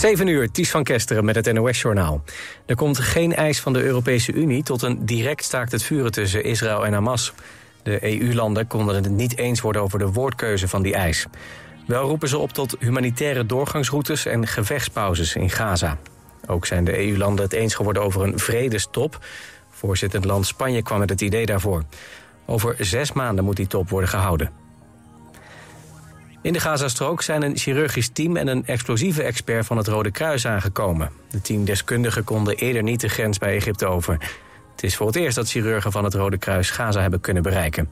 7 uur, Ties van Kesteren met het NOS-journaal. Er komt geen eis van de Europese Unie tot een direct staakt het vuren tussen Israël en Hamas. De EU-landen konden het niet eens worden over de woordkeuze van die eis. Wel roepen ze op tot humanitaire doorgangsroutes en gevechtspauzes in Gaza. Ook zijn de EU-landen het eens geworden over een vredestop. Voorzittend land Spanje kwam met het idee daarvoor. Over zes maanden moet die top worden gehouden. In de Gazastrook zijn een chirurgisch team en een explosieve expert van het Rode Kruis aangekomen. De tien deskundigen konden eerder niet de grens bij Egypte over. Het is voor het eerst dat chirurgen van het Rode Kruis Gaza hebben kunnen bereiken.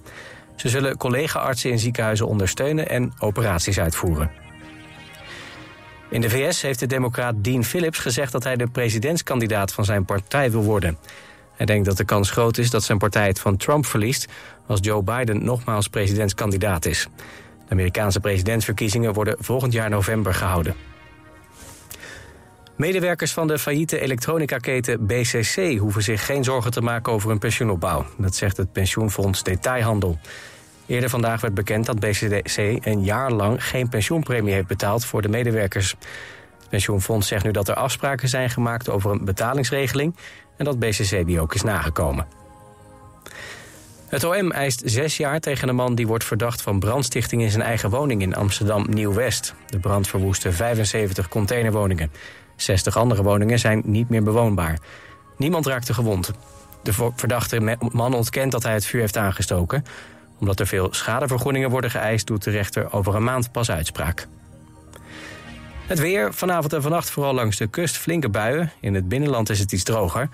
Ze zullen collega-artsen in ziekenhuizen ondersteunen en operaties uitvoeren. In de VS heeft de democraat Dean Phillips gezegd dat hij de presidentskandidaat van zijn partij wil worden. Hij denkt dat de kans groot is dat zijn partij het van Trump verliest als Joe Biden nogmaals presidentskandidaat is. De Amerikaanse presidentsverkiezingen worden volgend jaar november gehouden. Medewerkers van de failliete elektronica-keten BCC hoeven zich geen zorgen te maken over hun pensioenopbouw. Dat zegt het pensioenfonds Detailhandel. Eerder vandaag werd bekend dat BCC een jaar lang geen pensioenpremie heeft betaald voor de medewerkers. Het pensioenfonds zegt nu dat er afspraken zijn gemaakt over een betalingsregeling en dat BCC die ook is nagekomen. Het OM eist zes jaar tegen een man die wordt verdacht van brandstichting in zijn eigen woning in Amsterdam Nieuw-West. De brand verwoestte 75 containerwoningen. 60 andere woningen zijn niet meer bewoonbaar. Niemand raakte gewond. De verdachte man ontkent dat hij het vuur heeft aangestoken. Omdat er veel schadevergoedingen worden geëist, doet de rechter over een maand pas uitspraak. Het weer, vanavond en vannacht vooral langs de kust flinke buien. In het binnenland is het iets droger.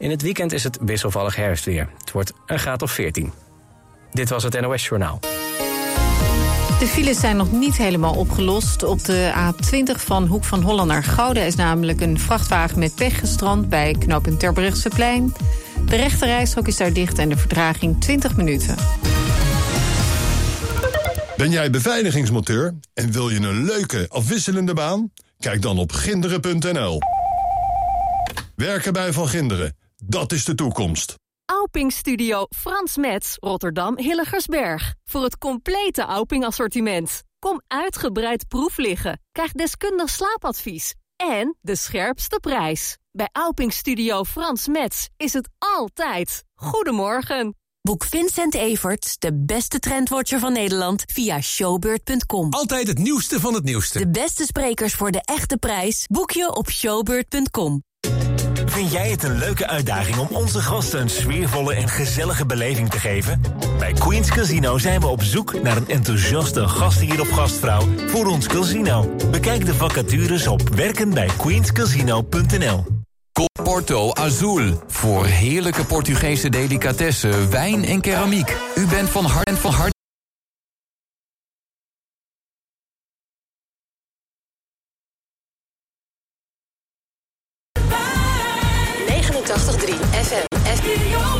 In het weekend is het wisselvallig herfstweer. Het wordt een graad of 14. Dit was het NOS Journaal. De files zijn nog niet helemaal opgelost. Op de A20 van Hoek van Holland naar Gouda is namelijk een vrachtwagen met pech gestrand bij knooppunt Terbrechtseplein. De rechte rijstrook is daar dicht en de verdraging 20 minuten. Ben jij beveiligingsmonteur en wil je een leuke, afwisselende baan? Kijk dan op ginderen.nl. Werken bij Van Ginderen dat is de toekomst. Auping Studio Frans Metz, Rotterdam Hilligersberg. Voor het complete Auping assortiment. Kom uitgebreid proef liggen. Krijg deskundig slaapadvies. En de scherpste prijs. Bij Auping Studio Frans Metz is het altijd. Goedemorgen. Boek Vincent Everts, de beste trendwatcher van Nederland, via showbeurt.com. Altijd het nieuwste van het nieuwste. De beste sprekers voor de echte prijs boek je op showbeurt.com. Vind jij het een leuke uitdaging om onze gasten een sfeervolle en gezellige beleving te geven? Bij Queens Casino zijn we op zoek naar een enthousiaste gastheer of gastvrouw voor ons casino. Bekijk de vacatures op werkenbijqueenscasino.nl Porto Azul. Voor heerlijke Portugese delicatessen, wijn en keramiek. U bent van hart en van hart. FM. FM.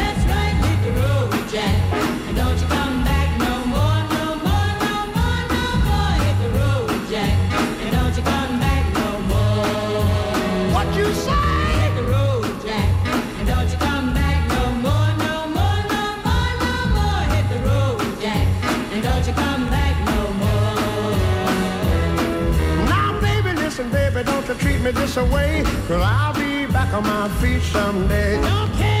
Me this away. Cause I'll be back on my feet someday.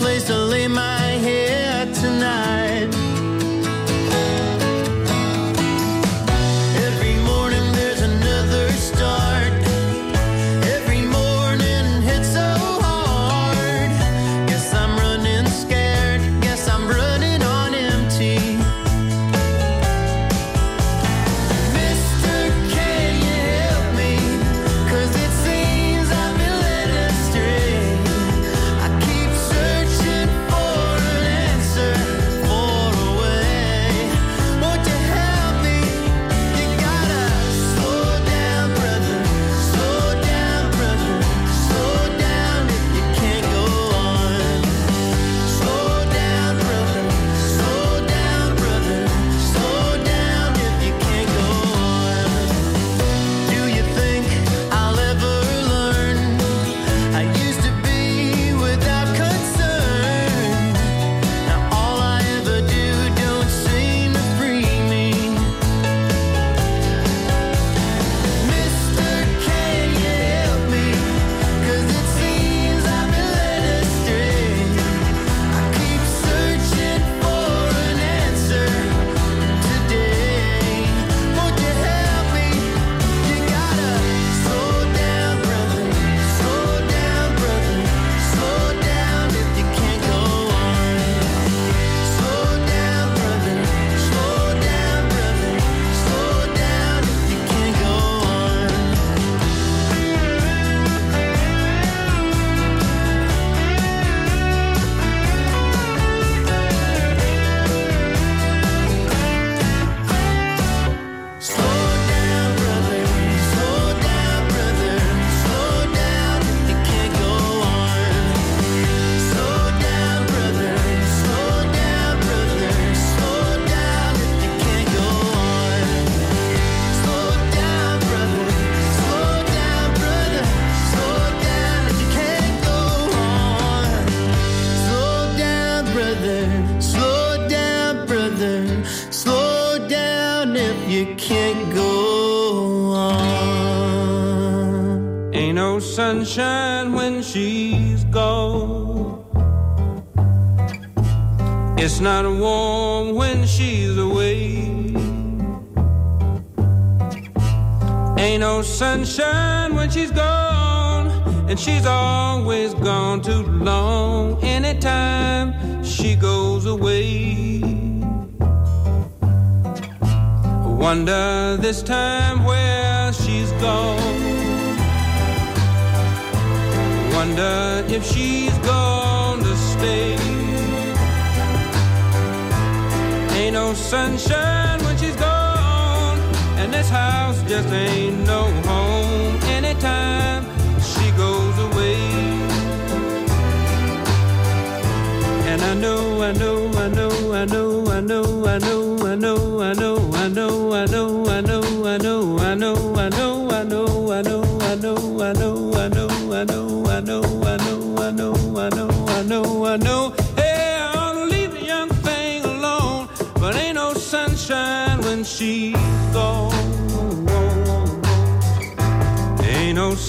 Place to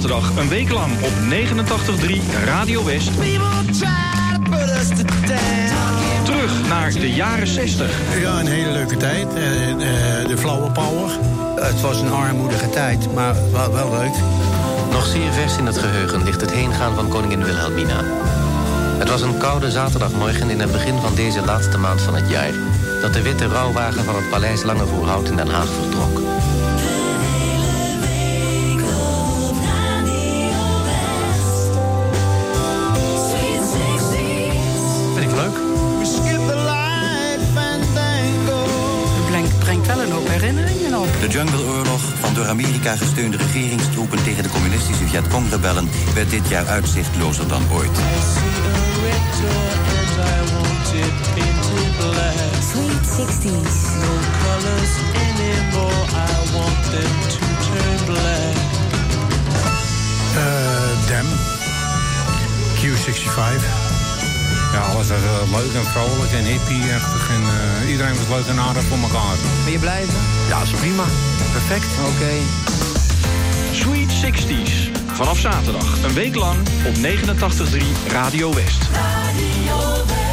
zaterdag een week lang op 89.3 Radio West. Terug naar de jaren 60. Ja, een hele leuke tijd. Eh, eh, de flauwe power. Het was een armoedige tijd, maar wel, wel leuk. Nog zeer vers in het geheugen ligt het heengaan van koningin Wilhelmina. Het was een koude zaterdagmorgen in het begin van deze laatste maand van het jaar... dat de witte rouwwagen van het paleis Langevoerhout in Den Haag vertrok. De Jungleoorlog, van door Amerika gesteunde regeringstroepen tegen de communistische Vietcong-rebellen, werd dit jaar uitzichtlozer dan ooit. Sweet 60s. No colors anymore. I want them to turn black. Eh Dem. Q65. Ja, alles was eh, leuk en vrolijk en hippie-achtig. En eh, iedereen was leuk en aardig voor elkaar. Ben je blij? Ja, is prima. Perfect. Oké. Sweet 60s. Vanaf zaterdag een week lang op 89.3 Radio West. They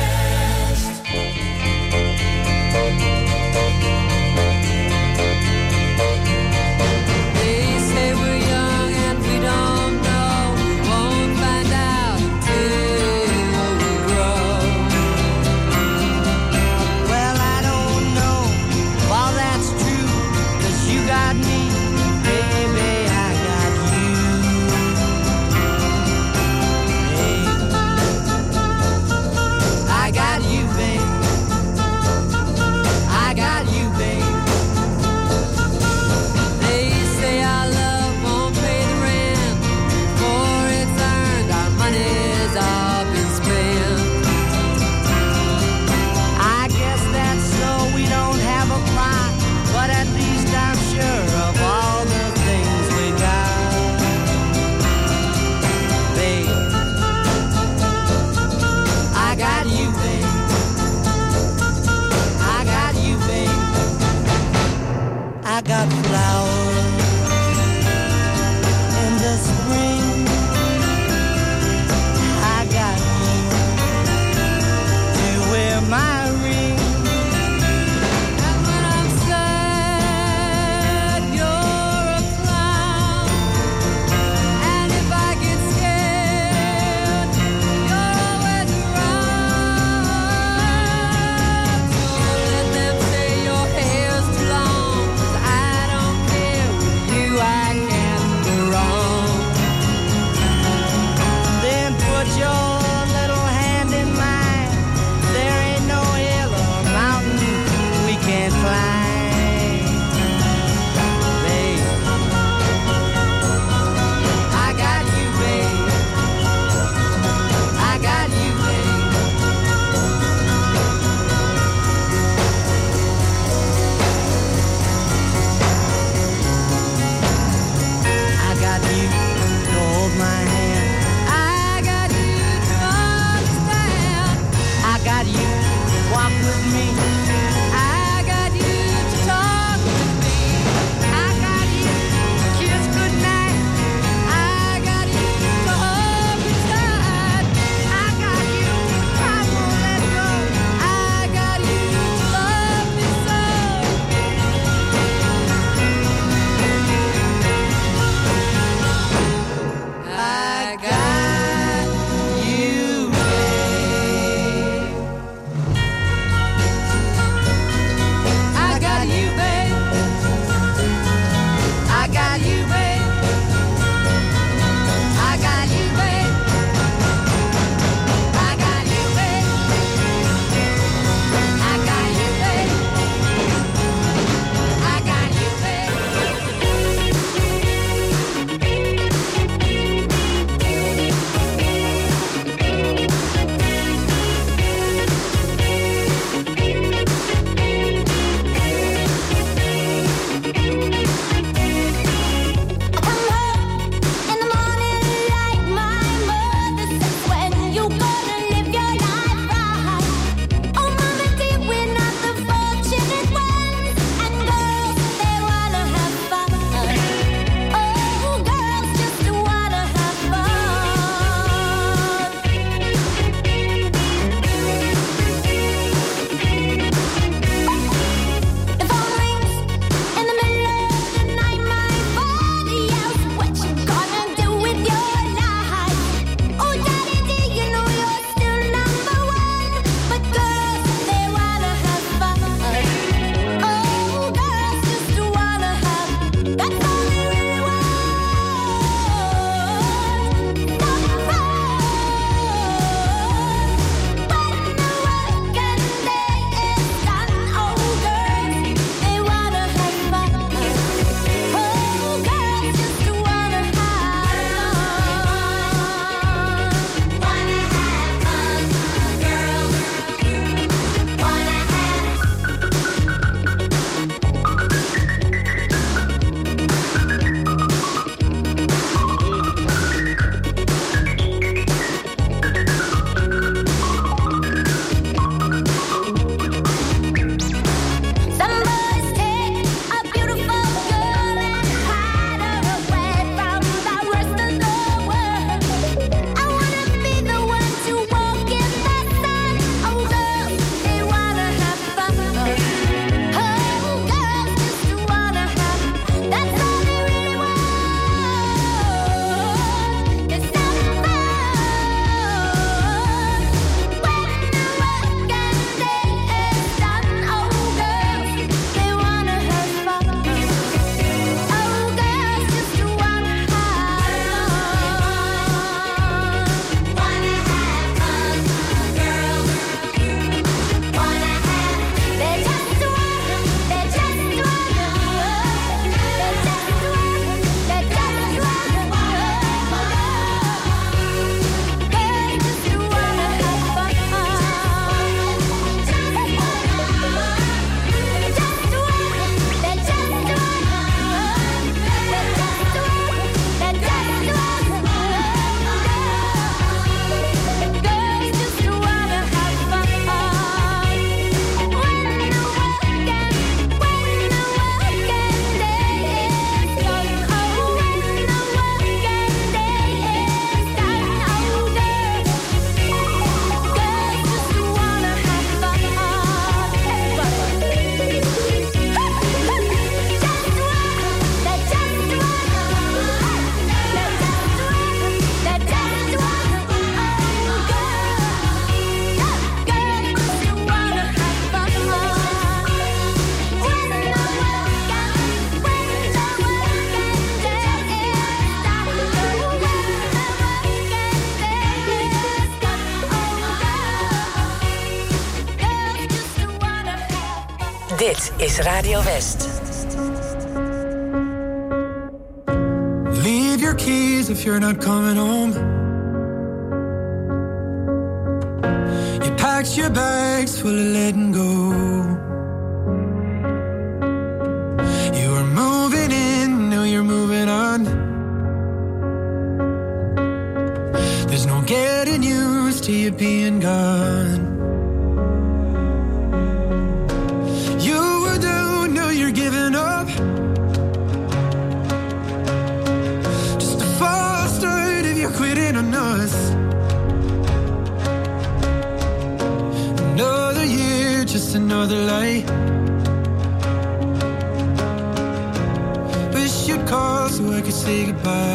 is Radio West. Leave your keys if you're not coming home. You packed your bags full of letting go. You were moving in, now you're moving on. There's no getting used to you being gone. another light. Wish you'd call so I could say goodbye.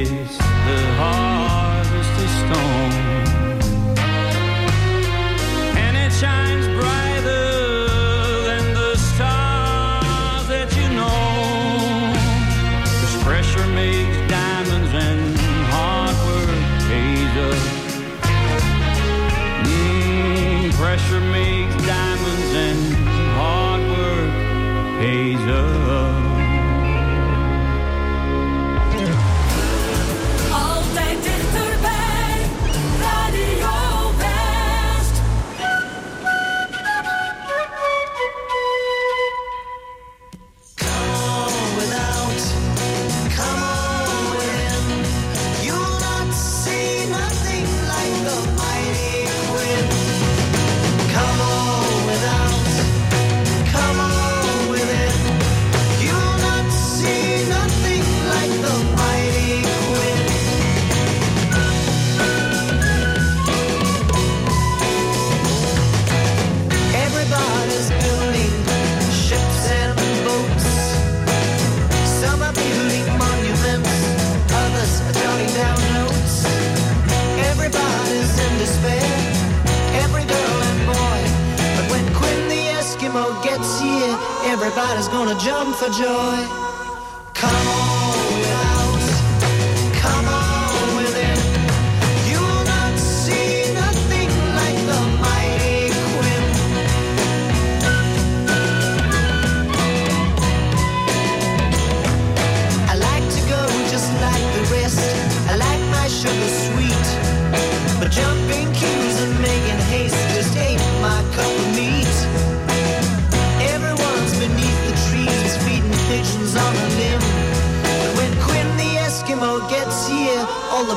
kiss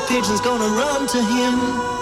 pigeons gonna run to him.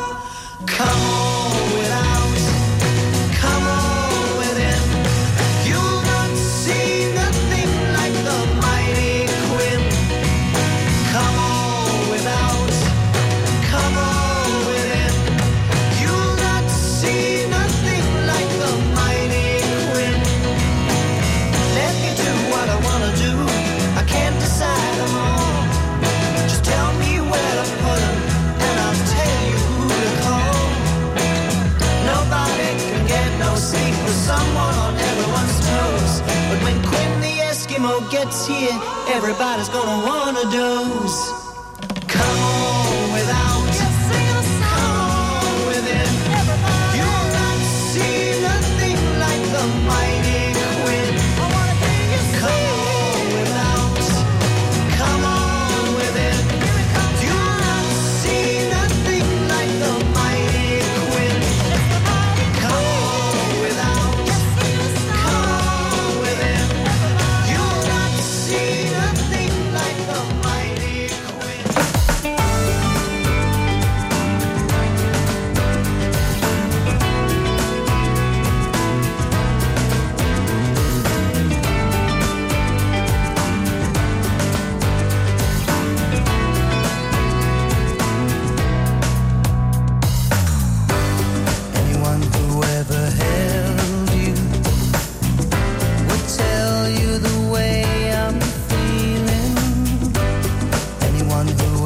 gets here, everybody's gonna wanna doze.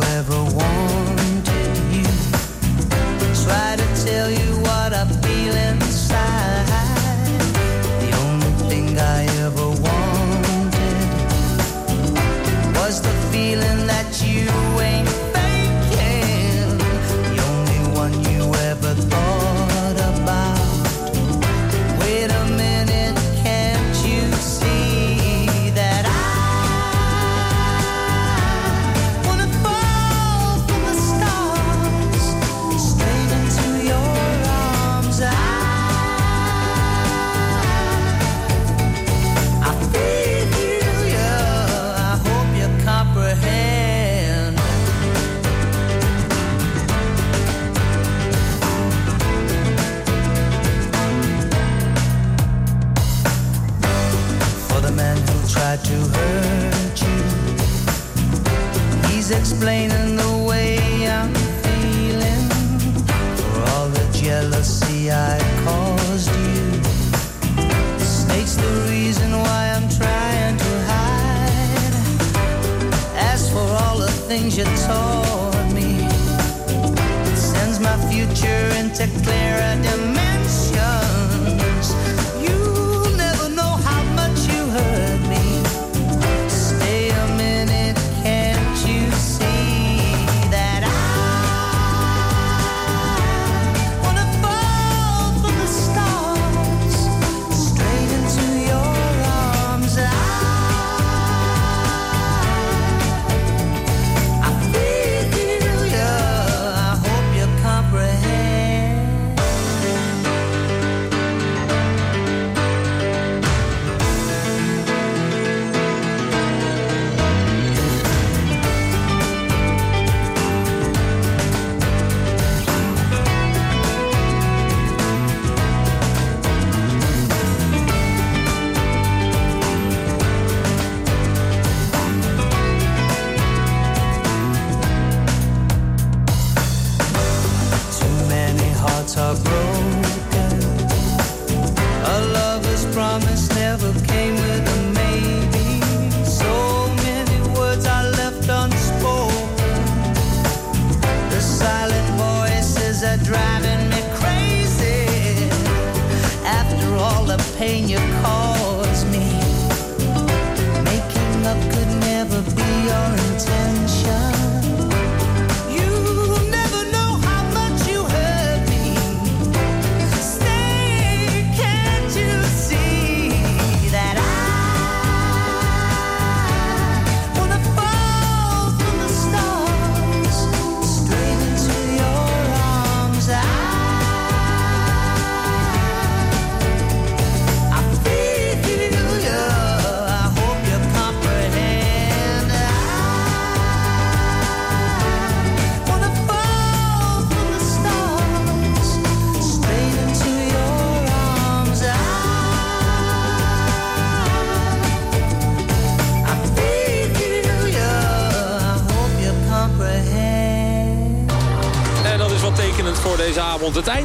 ever want. Explaining the way I'm feeling for all the jealousy I caused you. States the reason why I'm trying to hide. As for all the things you taught me, it sends my future into clearer dimensions.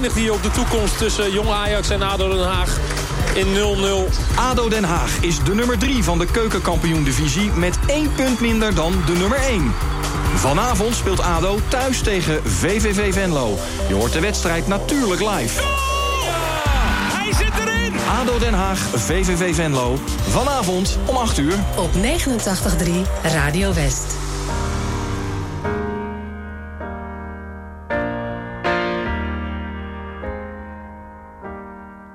Eindigt hier op de toekomst tussen Jong Ajax en ADO Den Haag in 0-0. ADO Den Haag is de nummer 3 van de keukenkampioen-divisie... met één punt minder dan de nummer 1. Vanavond speelt ADO thuis tegen VVV Venlo. Je hoort de wedstrijd natuurlijk live. Hij zit erin! ADO Den Haag, VVV Venlo. Vanavond om 8 uur. Op 89.3 Radio West.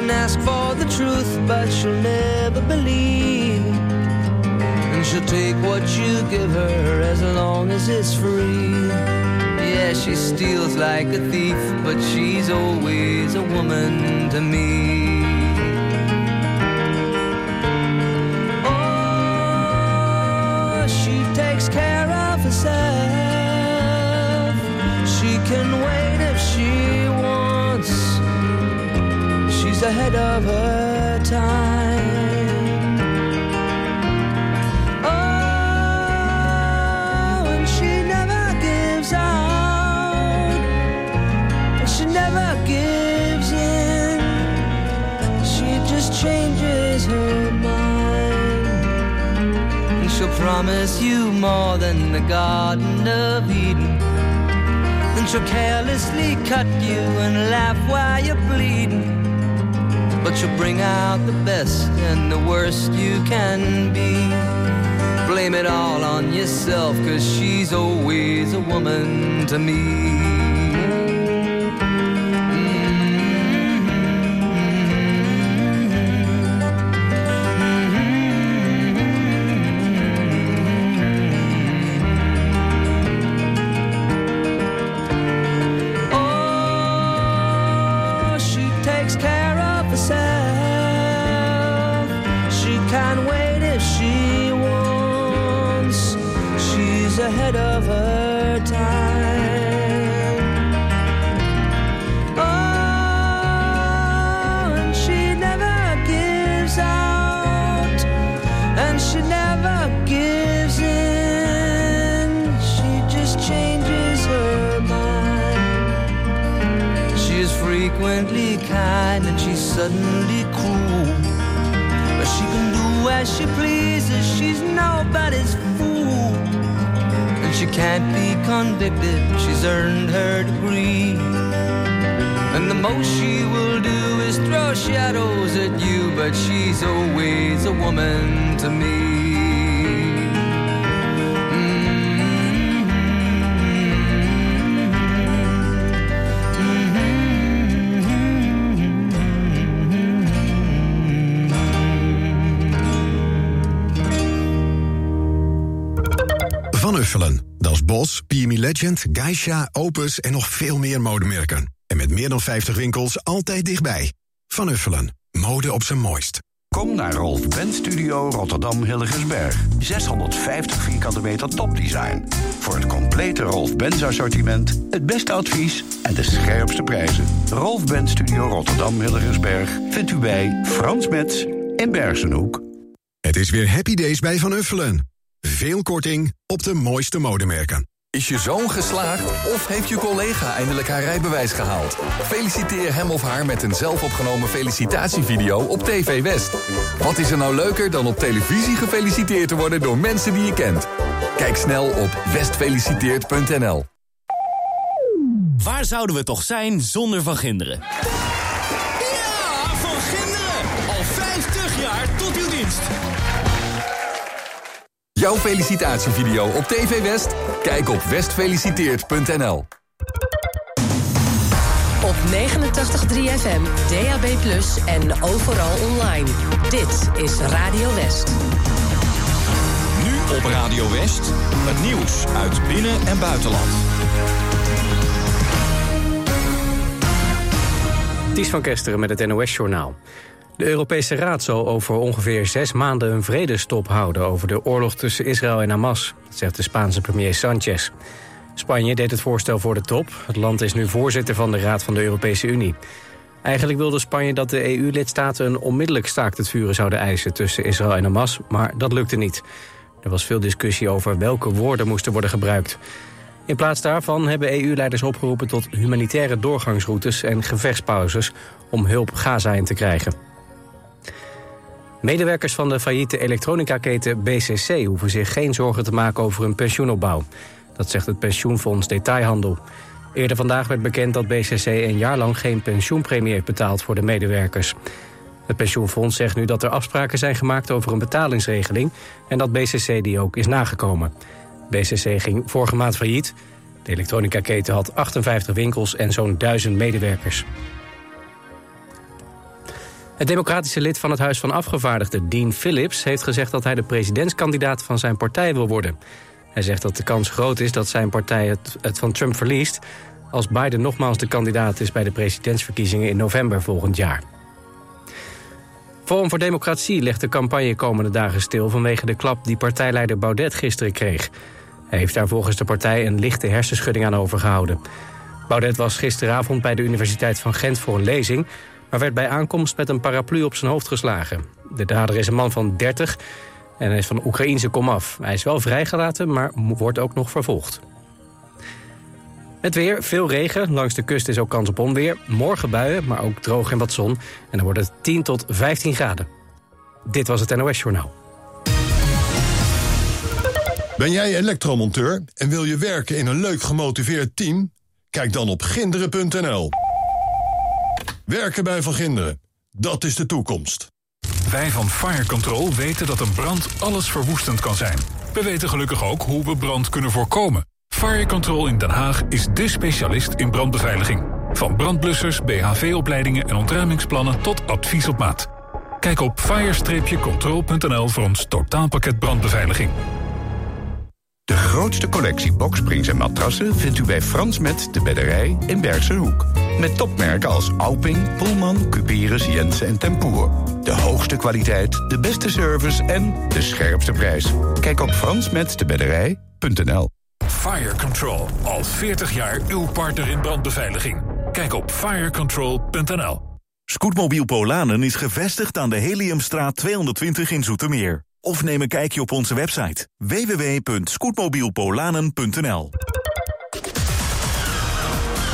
can ask for the truth, but she'll never believe. And she'll take what you give her as long as it's free. Yeah, she steals like a thief, but she's always a woman to me. Oh, she takes care of herself. She can wait if she. She's ahead of her time. Oh, and she never gives out. And she never gives in. She just changes her mind. And she'll promise you more than the Garden of Eden. Then she'll carelessly cut you and laugh while you're bleeding. But she'll bring out the best and the worst you can be. Blame it all on yourself, cause she's always a woman to me. To. Van Uffelen. Dat is Bos, PME Legend, Geisha, Opus en nog veel meer modemerken. En met meer dan 50 winkels altijd dichtbij. Van Uffelen. Mode op zijn mooist. Kom naar Rolf Benz Studio Rotterdam Hilligensberg. 650 vierkante meter topdesign. Voor het complete Rolf Benz assortiment, het beste advies en de scherpste prijzen. Rolf Benz Studio Rotterdam Hilligensberg vindt u bij Frans Metz in Bergenhoek. Het is weer Happy Days bij Van Uffelen. Veel korting op de mooiste modemerken. Is je zoon geslaagd of heeft je collega eindelijk haar rijbewijs gehaald? Feliciteer hem of haar met een zelfopgenomen felicitatievideo op TV West. Wat is er nou leuker dan op televisie gefeliciteerd te worden door mensen die je kent? Kijk snel op westfeliciteert.nl. Waar zouden we toch zijn zonder Van Ginderen? Ja, Van Ginderen! Al 50 jaar tot uw dienst. Jouw felicitatievideo op TV West? Kijk op westfeliciteert.nl. Op 89.3 FM, DAB+, en overal online. Dit is Radio West. Nu op Radio West, het nieuws uit binnen- en buitenland. Ties van Kesteren met het NOS-journaal. De Europese Raad zal over ongeveer zes maanden een vredestop houden... over de oorlog tussen Israël en Hamas, zegt de Spaanse premier Sanchez. Spanje deed het voorstel voor de top. Het land is nu voorzitter van de Raad van de Europese Unie. Eigenlijk wilde Spanje dat de EU-lidstaten een onmiddellijk staakt het vuren zouden eisen... tussen Israël en Hamas, maar dat lukte niet. Er was veel discussie over welke woorden moesten worden gebruikt. In plaats daarvan hebben EU-leiders opgeroepen tot humanitaire doorgangsroutes en gevechtspauzes om hulp Gaza in te krijgen. Medewerkers van de failliete elektronica-keten BCC hoeven zich geen zorgen te maken over hun pensioenopbouw. Dat zegt het pensioenfonds Detailhandel. Eerder vandaag werd bekend dat BCC een jaar lang geen pensioenpremie heeft betaald voor de medewerkers. Het pensioenfonds zegt nu dat er afspraken zijn gemaakt over een betalingsregeling en dat BCC die ook is nagekomen. BCC ging vorige maand failliet. De elektronica-keten had 58 winkels en zo'n 1000 medewerkers. Het democratische lid van het Huis van Afgevaardigden, Dean Phillips... heeft gezegd dat hij de presidentskandidaat van zijn partij wil worden. Hij zegt dat de kans groot is dat zijn partij het, van Trump verliest... als Biden nogmaals de kandidaat is bij de presidentsverkiezingen in november volgend jaar. Forum voor Democratie legt de campagne komende dagen stil... vanwege de klap die partijleider Baudet gisteren kreeg. Hij heeft daar volgens de partij een lichte hersenschudding aan overgehouden. Baudet was gisteravond bij de Universiteit van Gent voor een lezing... maar werd bij aankomst met een paraplu op zijn hoofd geslagen. De dader is een man van 30 en hij is van Oekraïense komaf. Hij is wel vrijgelaten, maar wordt ook nog vervolgd. Het weer, veel regen. Langs de kust is ook kans op onweer. Morgen buien, maar ook droog en wat zon. En dan wordt het 10 tot 15 graden. Dit was het NOS Journaal. Ben jij elektromonteur en wil je werken in een leuk gemotiveerd team? Kijk dan op ginderen.nl. Werken bij Van Ginderen, dat is de toekomst. Wij van Fire Control weten dat een brand alles verwoestend kan zijn. We weten gelukkig ook hoe we brand kunnen voorkomen. Fire Control in Den Haag is dé specialist in brandbeveiliging. Van brandblussers, BHV-opleidingen en ontruimingsplannen tot advies op maat. Kijk op fire-control.nl voor ons totaalpakket brandbeveiliging. De grootste collectie boksprings en matrassen vindt u bij Frans Met de Bedderij in Bergse Hoek. Met topmerken als Alping, Pullman, Cuperus, Jensen en Tempoer. De hoogste kwaliteit, de beste service en de scherpste prijs. Kijk op fransmetstebedderij.nl Fire Control, al 40 jaar uw partner in brandbeveiliging. Kijk op firecontrol.nl Scootmobiel Polanen is gevestigd aan de Heliumstraat 220 in Zoetermeer. Of neem een kijkje op onze website www.scootmobielpolanen.nl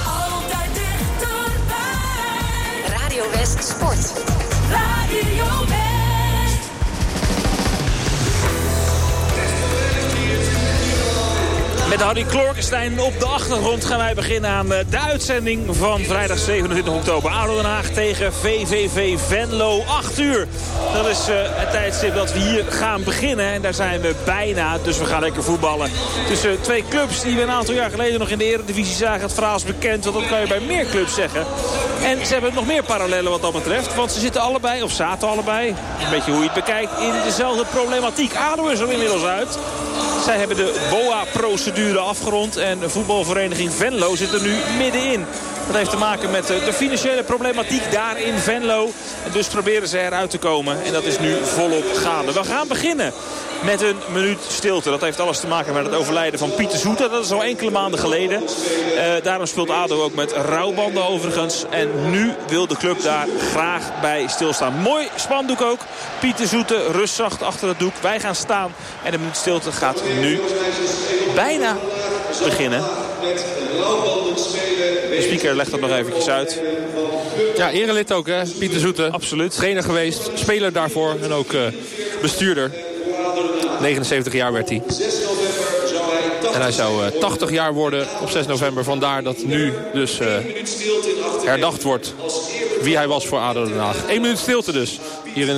Altijd dichterbij. Radio West Sport. Met Harry Klorkenstein op de achtergrond gaan wij beginnen aan eh, de uitzending van vrijdag 27 oktober. ADO Den Haag tegen VVV Venlo, 8 uur. Dat is eh, het tijdstip dat we hier gaan beginnen. En daar zijn we bijna, dus we gaan lekker voetballen. Tussen twee clubs die we een aantal jaar geleden nog in de Eredivisie zagen. Het verhaal is bekend, want dat kan je bij meer clubs zeggen. En ze hebben nog meer parallellen wat dat betreft. Want ze zitten allebei, of zaten allebei, een beetje hoe je het bekijkt, in dezelfde problematiek. ADO is er inmiddels uit. Zij hebben de BOA-procedure afgerond en voetbalvereniging Venlo zit er nu middenin. Dat heeft te maken met de financiële problematiek daar in Venlo. En dus proberen ze eruit te komen. En dat is nu volop gaande. We gaan beginnen met een minuut stilte. Dat heeft alles te maken met het overlijden van Pieter Zoeter. Dat is al enkele maanden geleden. Eh, daarom speelt ADO ook met rouwbanden overigens. En nu wil de club daar graag bij stilstaan. Mooi spandoek ook. Pieter Zoeter rustzacht achter het doek. Wij gaan staan. En de minuut stilte gaat nu bijna beginnen. De speaker legt dat nog eventjes uit. Ja, erelid ook hè, Pieter Zoete. Absoluut. Trainer geweest, speler daarvoor en ook eh, bestuurder. 79 jaar werd hij. En hij zou eh, 80 jaar worden op 6 november. Vandaar dat nu dus eh, herdacht wordt wie hij was voor ADO Den Haag. Eén minuut stilte dus. Hier in het